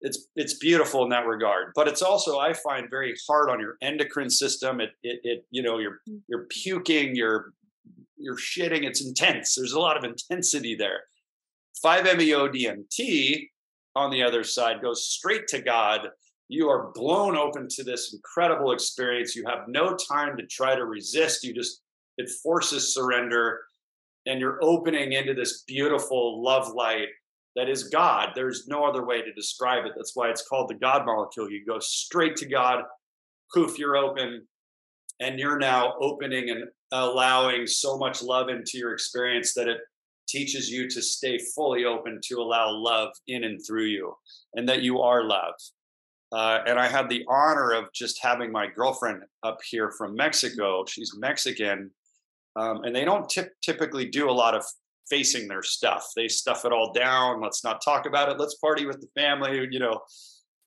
It's it's beautiful in that regard, but it's also I find very hard on your endocrine system. It it, it you know you're mm. you're puking, you're you're shitting. It's intense. There's a lot of intensity there. 5-MeO DMT on the other side goes straight to God you are blown open to this incredible experience. You have no time to try to resist. You just, it forces surrender and you're opening into this beautiful love light that is God. There's no other way to describe it. That's why it's called the God molecule. You go straight to God, poof, you're open, and you're now opening and allowing so much love into your experience that it teaches you to stay fully open to allow love in and through you and that you are love uh, and I had the honor of just having my girlfriend up here from Mexico. She's Mexican, um, and they don't t- typically do a lot of facing their stuff. They stuff it all down. Let's not talk about it. Let's party with the family. You know,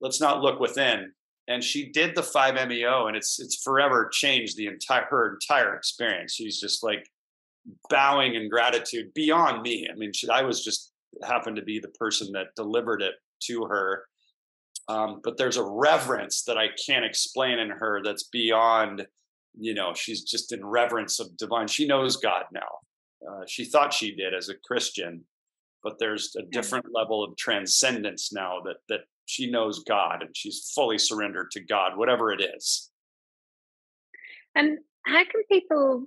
let's not look within. And she did the 5-MeO, and it's it's forever changed the entire her entire experience. She's just like bowing in gratitude beyond me. I mean, she, I was just happened to be the person that delivered it to her um, but there's a reverence that I can't explain in her that's beyond, you know, she's just in reverence of divine. She knows God now. Uh, she thought she did as a Christian, but there's a different level of transcendence now that that she knows God and she's fully surrendered to God, whatever it is. And how can people,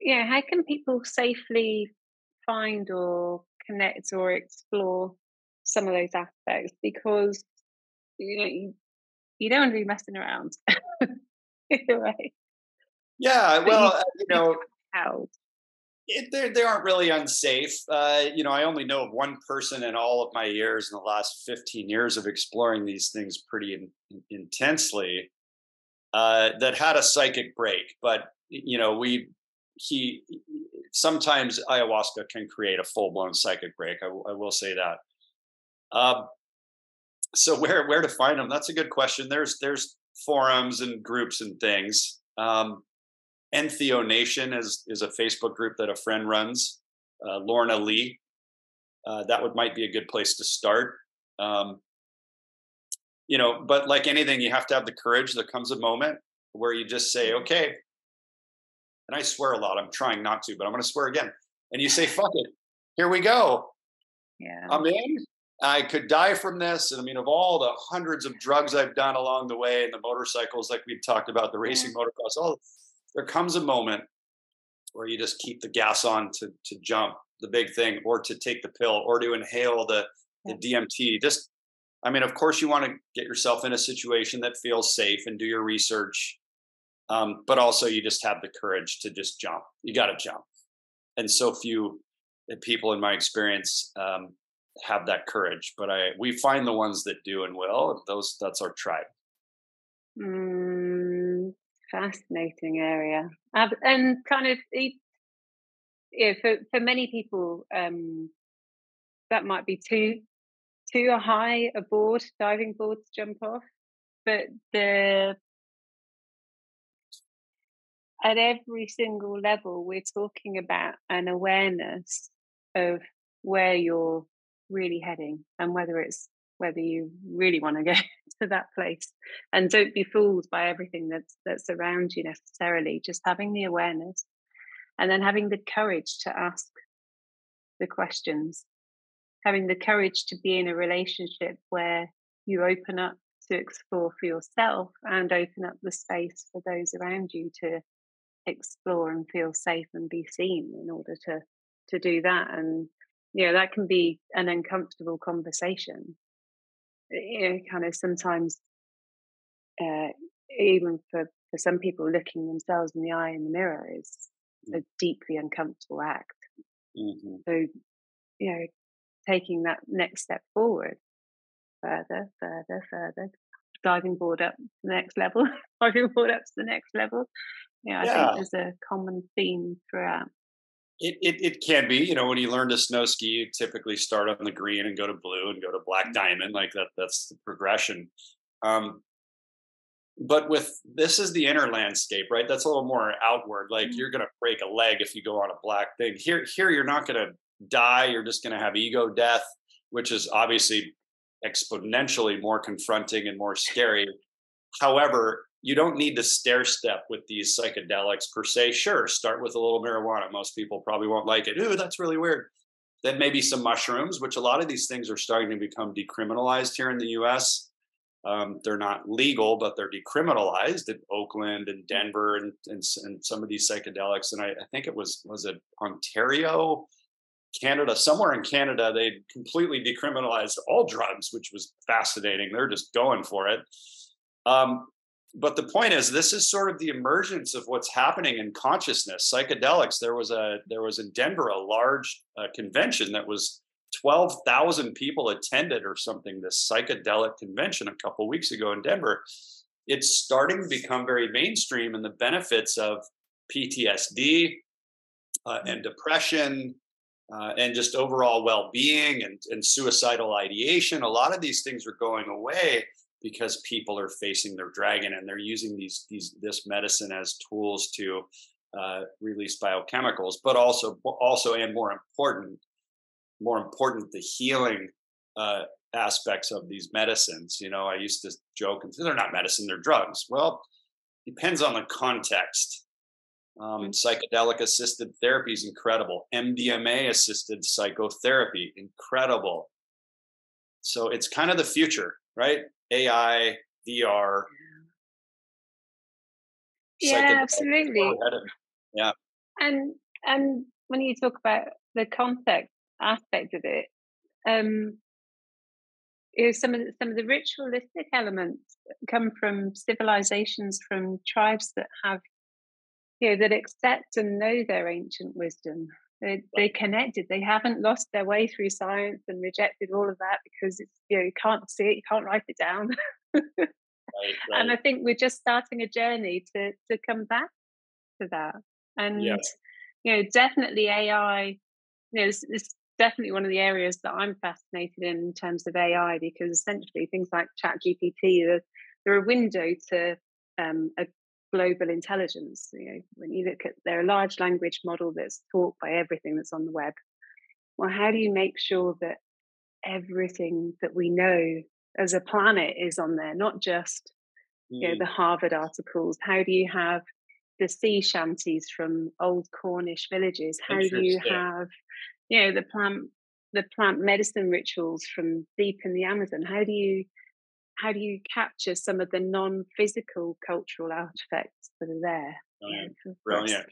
yeah, how can people safely find or connect or explore some of those aspects? Because you know you, you don't want to be messing around [LAUGHS] either way yeah well uh, you know it, they, they aren't really unsafe. Uh, you know, I only know of one person in all of my years in the last 15 years of exploring these things pretty in, intensely uh, that had a psychic break. But, you know, we, he, sometimes ayahuasca can create a full blown psychic break. I, I, will say that. Uh, so where where to find them? That's a good question. There's there's forums and groups and things. Um, Entheo Nation is is a Facebook group that a friend runs. Uh, Lorna Lee. Uh, that would might be a good place to start. Um, you know, but like anything, you have to have the courage. There comes a moment where you just say. "Okay," and I swear a lot. I'm trying not to, but I'm going to swear again. And you say, "Fuck it, here we go." Yeah. I'm in. I could die from this. And I mean, of all the hundreds of drugs I've done along the way and the motorcycles, like we talked about, the racing motocross, all there comes a moment where you just keep the gas on to to jump the big thing or to take the pill or to inhale the, the DMT. Just I mean, of course you want to get yourself in a situation that feels safe and do your research. Um, but also you just have the courage to just jump. You got to jump. And so few eh, people in my experience um, have that courage but i we find the ones that do and will and those that's our tribe. Mm, fascinating area. And kind of yeah for for many people um that might be too too high a board, diving board to jump off, but the at every single level, we're talking about an awareness of where you're really heading and whether it's whether you really want to go to that place. And don't be fooled by everything that's that's around you necessarily just having the awareness and then having the courage to ask the questions. Having the courage to be in a relationship where you open up to explore for yourself and open up the space for those around you to explore and feel safe and be seen in order to to do that and you know that can be an uncomfortable conversation you know kind of sometimes uh, even for for some people looking themselves in the eye in the mirror is a mm. deeply uncomfortable act mm-hmm. so you know taking that next step forward further further further diving board up to the next level [LAUGHS] diving board up to the next level yeah, I yeah. think there's a common theme throughout. It, it, it can be, you know, when you learn to snow ski, you typically start on the green and go to blue and go to black mm-hmm. diamond. Like that, that's the progression. Um, but with this is the inner landscape, right? That's a little more outward. Like mm-hmm. you're going to break a leg if you go on a black thing. Here, here you're not going to die. You're just going to have ego death, which is obviously exponentially more confronting and more scary. However, you don't need to stair step with these psychedelics per se. Sure, start with a little marijuana. Most people probably won't like it. Ooh, that's really weird. Then maybe some mushrooms, which a lot of these things are starting to become decriminalized here in the US. Um, they're not legal, but they're decriminalized in Oakland and Denver and, and, and some of these psychedelics. And I, I think it was, was it Ontario, Canada, somewhere in Canada, they completely decriminalized all drugs, which was fascinating. They're just going for it. Um, but the point is this is sort of the emergence of what's happening in consciousness psychedelics. There was a there was in denver a large uh, convention that was 12,000 people attended or something this psychedelic convention a couple weeks ago in denver. It's starting to become very mainstream and the benefits of ptsd uh, and depression uh, and just overall well-being and, and suicidal ideation. A lot of these things are going away because people are facing their dragon and they're using these these this medicine as tools to uh, release biochemicals, but also also and more important, more important, the healing uh, aspects of these medicines. You know, I used to joke and say they're not medicine, they're drugs. Well, depends on the context. Um, mm. psychedelic assisted therapy is incredible. MDMA assisted psychotherapy, incredible. So it's kind of the future, right? AI, VR. Yeah, absolutely. Yeah. And and when you talk about the context aspect of it, um, you know, some of the, some of the ritualistic elements come from civilizations, from tribes that have, you know, that accept and know their ancient wisdom. They they connected. They haven't lost their way through science and rejected all of that because it's you know you can't see it, you can't write it down. right, [LAUGHS] right. And I think we're just starting a journey to to come back to that. And yeah. you know, definitely AI. You know, it's, it's definitely one of the areas that I'm fascinated in in terms of AI because essentially things like Chat GPT, they're, they're a window to um, a global intelligence. You know, when you look at they're a large language model that's taught by everything that's on the web. Well, how do you make sure that everything that we know as a planet is on there, not just you know the mm. Harvard articles? How do you have the sea shanties from old Cornish villages? How do you have you know the plant the plant medicine rituals from deep in the Amazon? How do you how do you capture some of the non-physical cultural artifacts that are there? Brilliant. You know, Brilliant.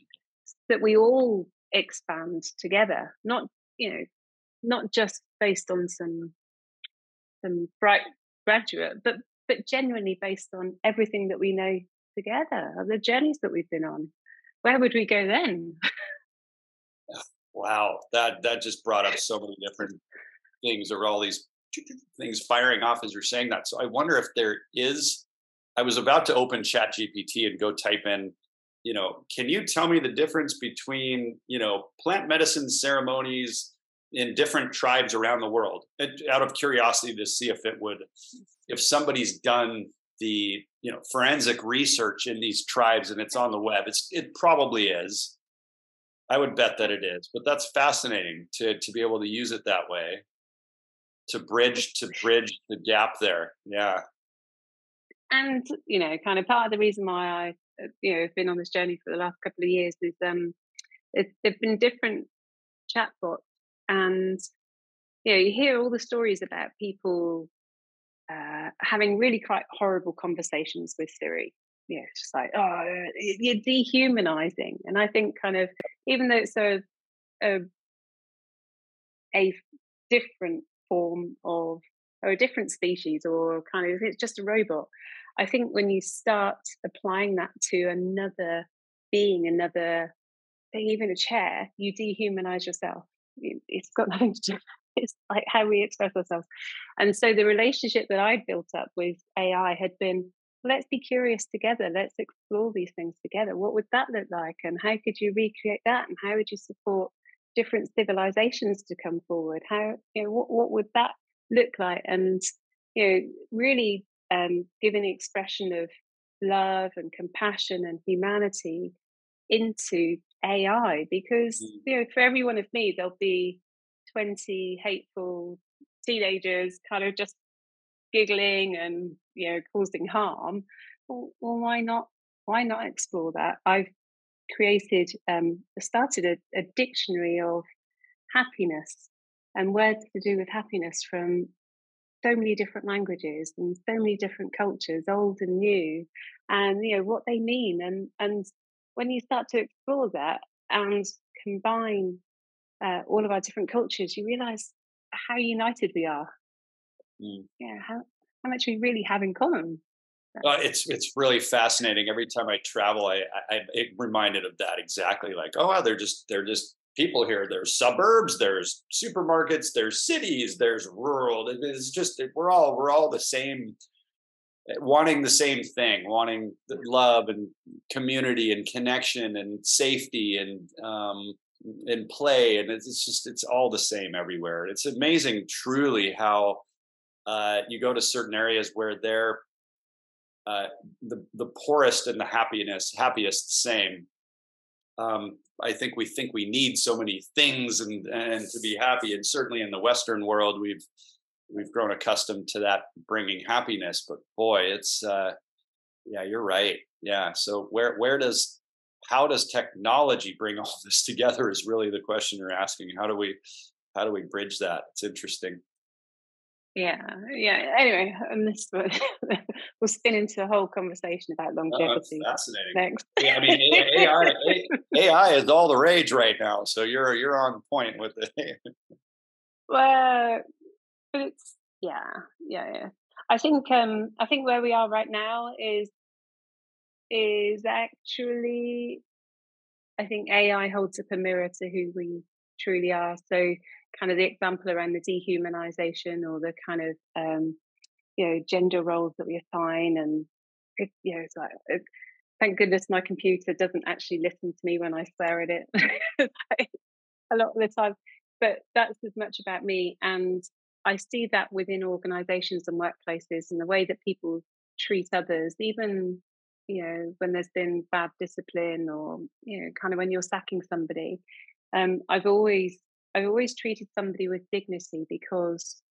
That we all expand together, not you know, not just based on some some bright graduate, but but genuinely based on everything that we know together, the journeys that we've been on. Where would we go then? wow, that that just brought up so many different things. or all these things firing off as you're saying that. So I wonder if there is. I was about to open Chat GPT and go type in, you know, can you tell me the difference between, you know, plant medicine ceremonies in different tribes around the world out of curiosity to see if it would if somebody's done the you know forensic research in these tribes and it's on the web it's it probably is i would bet that it is but that's fascinating to to be able to use it that way to bridge to bridge the gap there yeah and you know kind of part of the reason why i uh, you know have been on this journey for the last couple of years is um there've been different chatbots and you know you hear all the stories about people uh, having really quite horrible conversations with Siri. You know, just like, oh, you're dehumanizing. And I think kind of, even though it's a, a, a different form of, or a different species, or kind of, it's just a robot. I think when you start applying that to another being, another, thing, even a chair, you dehumanize yourself. It's got [LAUGHS] nothing to do it's like how we express ourselves. And so the relationship that I built up with AI had been let's be curious together, let's explore these things together. What would that look like? And how could you recreate that? And how would you support different civilizations to come forward? How, you know, what, what would that look like? And, you know, really um, giving expression of love and compassion and humanity into AI because, mm. you know, for every one of me, there'll be 20 hateful teenagers kind of just giggling and you know causing harm well, well why not why not explore that i've created um started a, a dictionary of happiness and words to do with happiness from so many different languages and so many different cultures old and new and you know what they mean and and when you start to explore that and combine uh, all of our different cultures, you realize how united we are. Mm. Yeah, how how much we really have in common. Uh, it's it's really fascinating. Every time I travel, I, I I reminded of that exactly. Like, oh, wow, they're just they're just people here. There's suburbs, there's supermarkets, there's cities, there's rural. It's just we're all we're all the same, eh, wanting the same thing, wanting love and community and connection and safety and um, and play and it's just it's all the same everywhere it's amazing truly how uh, you go to certain areas where they're uh, the the poorest and the happiness happiest same. Um, I think we think we need so many things and and to be happy and certainly in the western world we've we've grown accustomed to that bringing happiness but boy it's uh, yeah you're right. Yeah so where where does how does technology bring all this [LAUGHS] together is really the question you're asking. How do we how do we bridge that? It's interesting yeah yeah anyway and this [LAUGHS] we'll spin into a whole conversation about oh, longevity oh, fascinating. next. Yeah i mean ai ai is all the rage right now so you're you're on point with it. [LAUGHS] Well but it's yeah yeah yeah. I think um i think where we are right now is is actually, I think AI holds up a mirror to who we truly are. So, kind of the example around the dehumanization or the kind of, um, you know, gender roles that we assign. And, it, you know, it's like, it, thank goodness my computer doesn't actually listen to me when I swear at it [LAUGHS] a lot of the time. But that's as much about me. And I see that within organizations and workplaces and the way that people treat others, even you know when there's been bad discipline or you know kind of when you're sacking somebody um, i've always i've always treated somebody with dignity because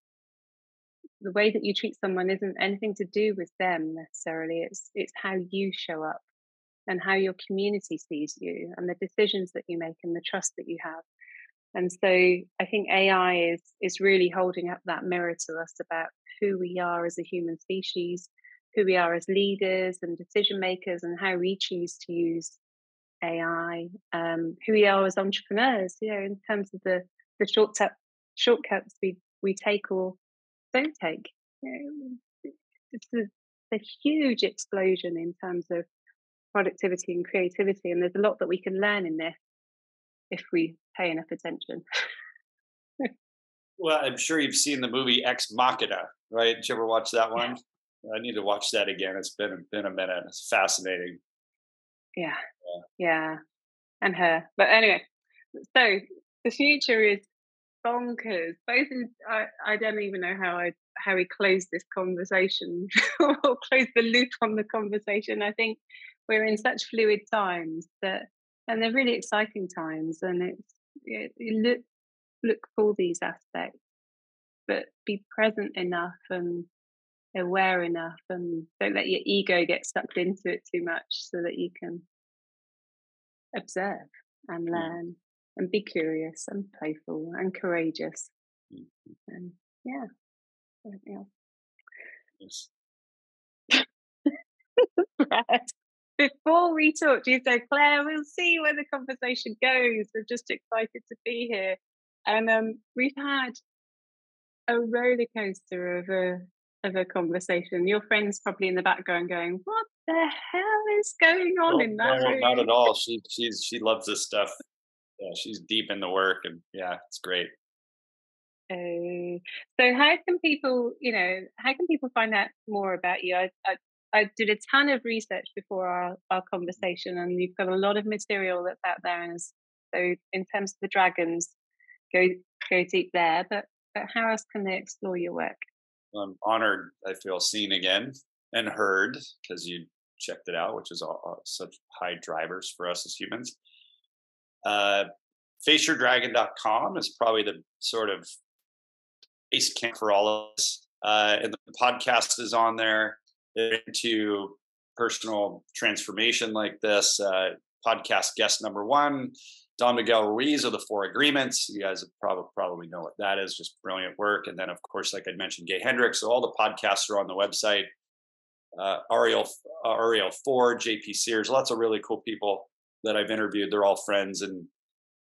the way that you treat someone isn't anything to do with them necessarily it's it's how you show up and how your community sees you and the decisions that you make and the trust that you have. And so i think ai is is really holding up that mirror to us about who we are as a human species who we are as leaders and decision makers and how we choose to use AI, um, who we are as entrepreneurs, you know, in terms of the, the shortcut, shortcuts we, we take or don't take. You know, it's a, a huge explosion in terms of productivity and creativity, and there's a lot that we can learn in this if we pay enough attention. [LAUGHS] well, I'm sure you've seen the movie Ex Machina, right? Did you ever watch that one? I need to watch that again. It's been been a minute. It's fascinating. Yeah. Yeah. And her. But anyway, so the future is bonkers. Both, in, I, I don't even know how I how we close this conversation [LAUGHS] or close the loop on the conversation. I think we're in such fluid times that, and they're really exciting times, and it's it, look look for these aspects, but be present enough and aware enough, and don't let your ego get sucked into it too much, so that you can observe and learn and be curious and playful and courageous. Mm-hmm. And yeah, Yes. [LAUGHS] Brad, before we talk, do you said, Claire, we'll see where the conversation goes. We're just excited to be here. And um, we've had a roller coaster of a of a conversation. Your friend's probably in the background going, "What the hell is going on in that no, room?" Not at all. She she's she loves this stuff yeah, she's deep in the work, and yeah, it's great. Uh, so how can people, you know, how can people find out more about you? I, I, I did a ton of research before our, our conversation, and you've got a lot of material that's out there. And so, in terms of the dragons, go go deep there. But but how else can they explore your work? I'm honored. I feel seen again and heard because you checked it out, which is all, such high drivers for us as humans. Uh, FaceYourDragon.com is probably the sort of base camp for all of us. Uh, and the podcast is on there. into personal transformation like this. Uh, podcast guest number one, Don Miguel Ruiz of the Four Agreements. You guys probably probably know what that is. Just brilliant work. And then, of course, like I mentioned, Gay Hendricks. So all the podcasts are on the website. Uh, Ariel uh, Arielle Ford, JP Sears, lots of really cool people that I've interviewed. They're all friends and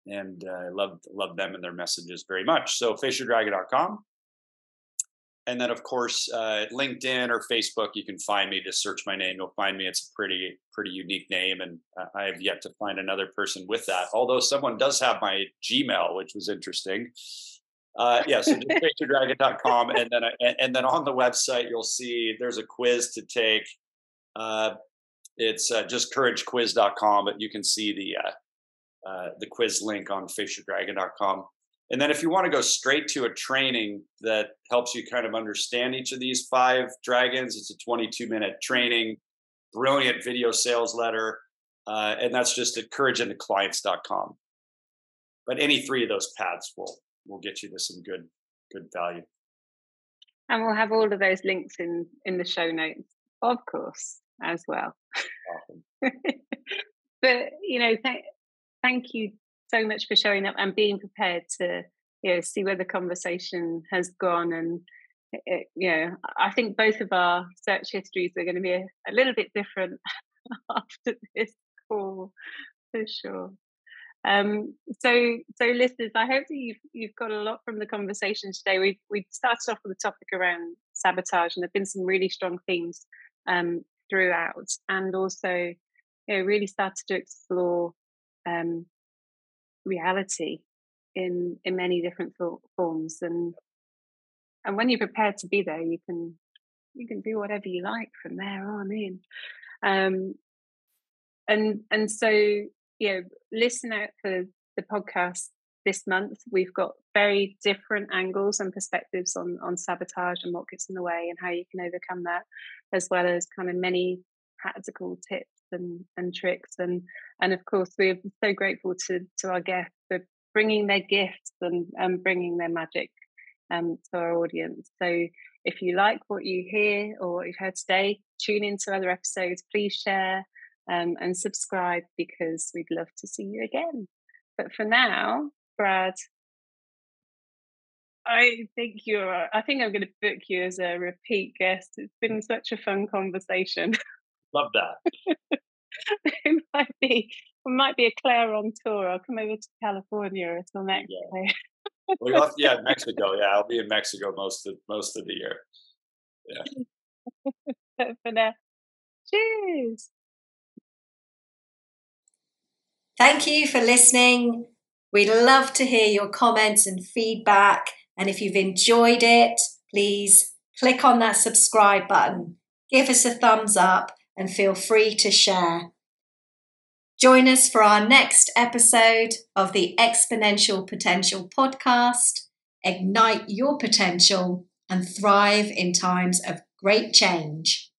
and I uh, love love them and their messages very much. So faceyourdragon.com. And then, of course, uh, LinkedIn or Facebook, you can find me. Just search my name; you'll find me. It's a pretty, pretty unique name, and I have yet to find another person with that. Although someone does have my Gmail, which was interesting. Uh, yeah, so just faceyourdragon.com, and then and then on the website, you'll see there's a quiz to take. Uh, it's uh, just couragequiz.com, but you can see the uh, uh, the quiz link on faceyourdragon.com. And then if you want to go straight to a training that helps you kind of understand each of these five dragons, it's a 22 minute training, brilliant video sales letter. Uh, and that's just at courageandclients.com. But any three of those paths will will get you to some good good value. And we'll have all of those links in in the show notes, of course as well. [LAUGHS] but you know, th- thank you so much for showing up and being prepared to you know see where the conversation has gone and it, eh, eh, you know i think both of our search histories are going to be a, a little bit different [LAUGHS] after this call for sure um, so, so listeners, I hope that you've you've got a lot from the conversation today. We we started off with a topic around sabotage, and there've been some really strong themes um, throughout and also you know, really started to explore um, reality in in many different forms and and when you're prepared to be there you can you can do whatever you like from there on in um and and so you know listen out for the podcast this month. We've got very different angles and perspectives on on sabotage and what gets in the way and how you can overcome that as well as kind of many practical tips and, and tricks. And and of course we're so grateful to to our guests for bringing their gifts and, and bringing their magic um, to our audience. So if you like what you hear or what you've heard today tune into other episodes. Please share um, and subscribe because we'd love to see you again but for now Brad, I think you're. I think I'm going to book you as a repeat guest. It's been such a fun conversation. [LAUGHS] Love that. it might be. It might be a Claire on tour. I'll come over to California until next yeah. well, have, [LAUGHS] yeah, Mexico. Yeah, I'll be in Mexico most of most of the year. Yeah. [LAUGHS] for now, cheers. Thank you for listening. We'd love to hear your comments and feedback. And if you've enjoyed it, please click on that subscribe button, give us a thumbs up, and feel free to share. Join us for our next episode of the Exponential Potential podcast. ignite your potential, and thrive in times of great change.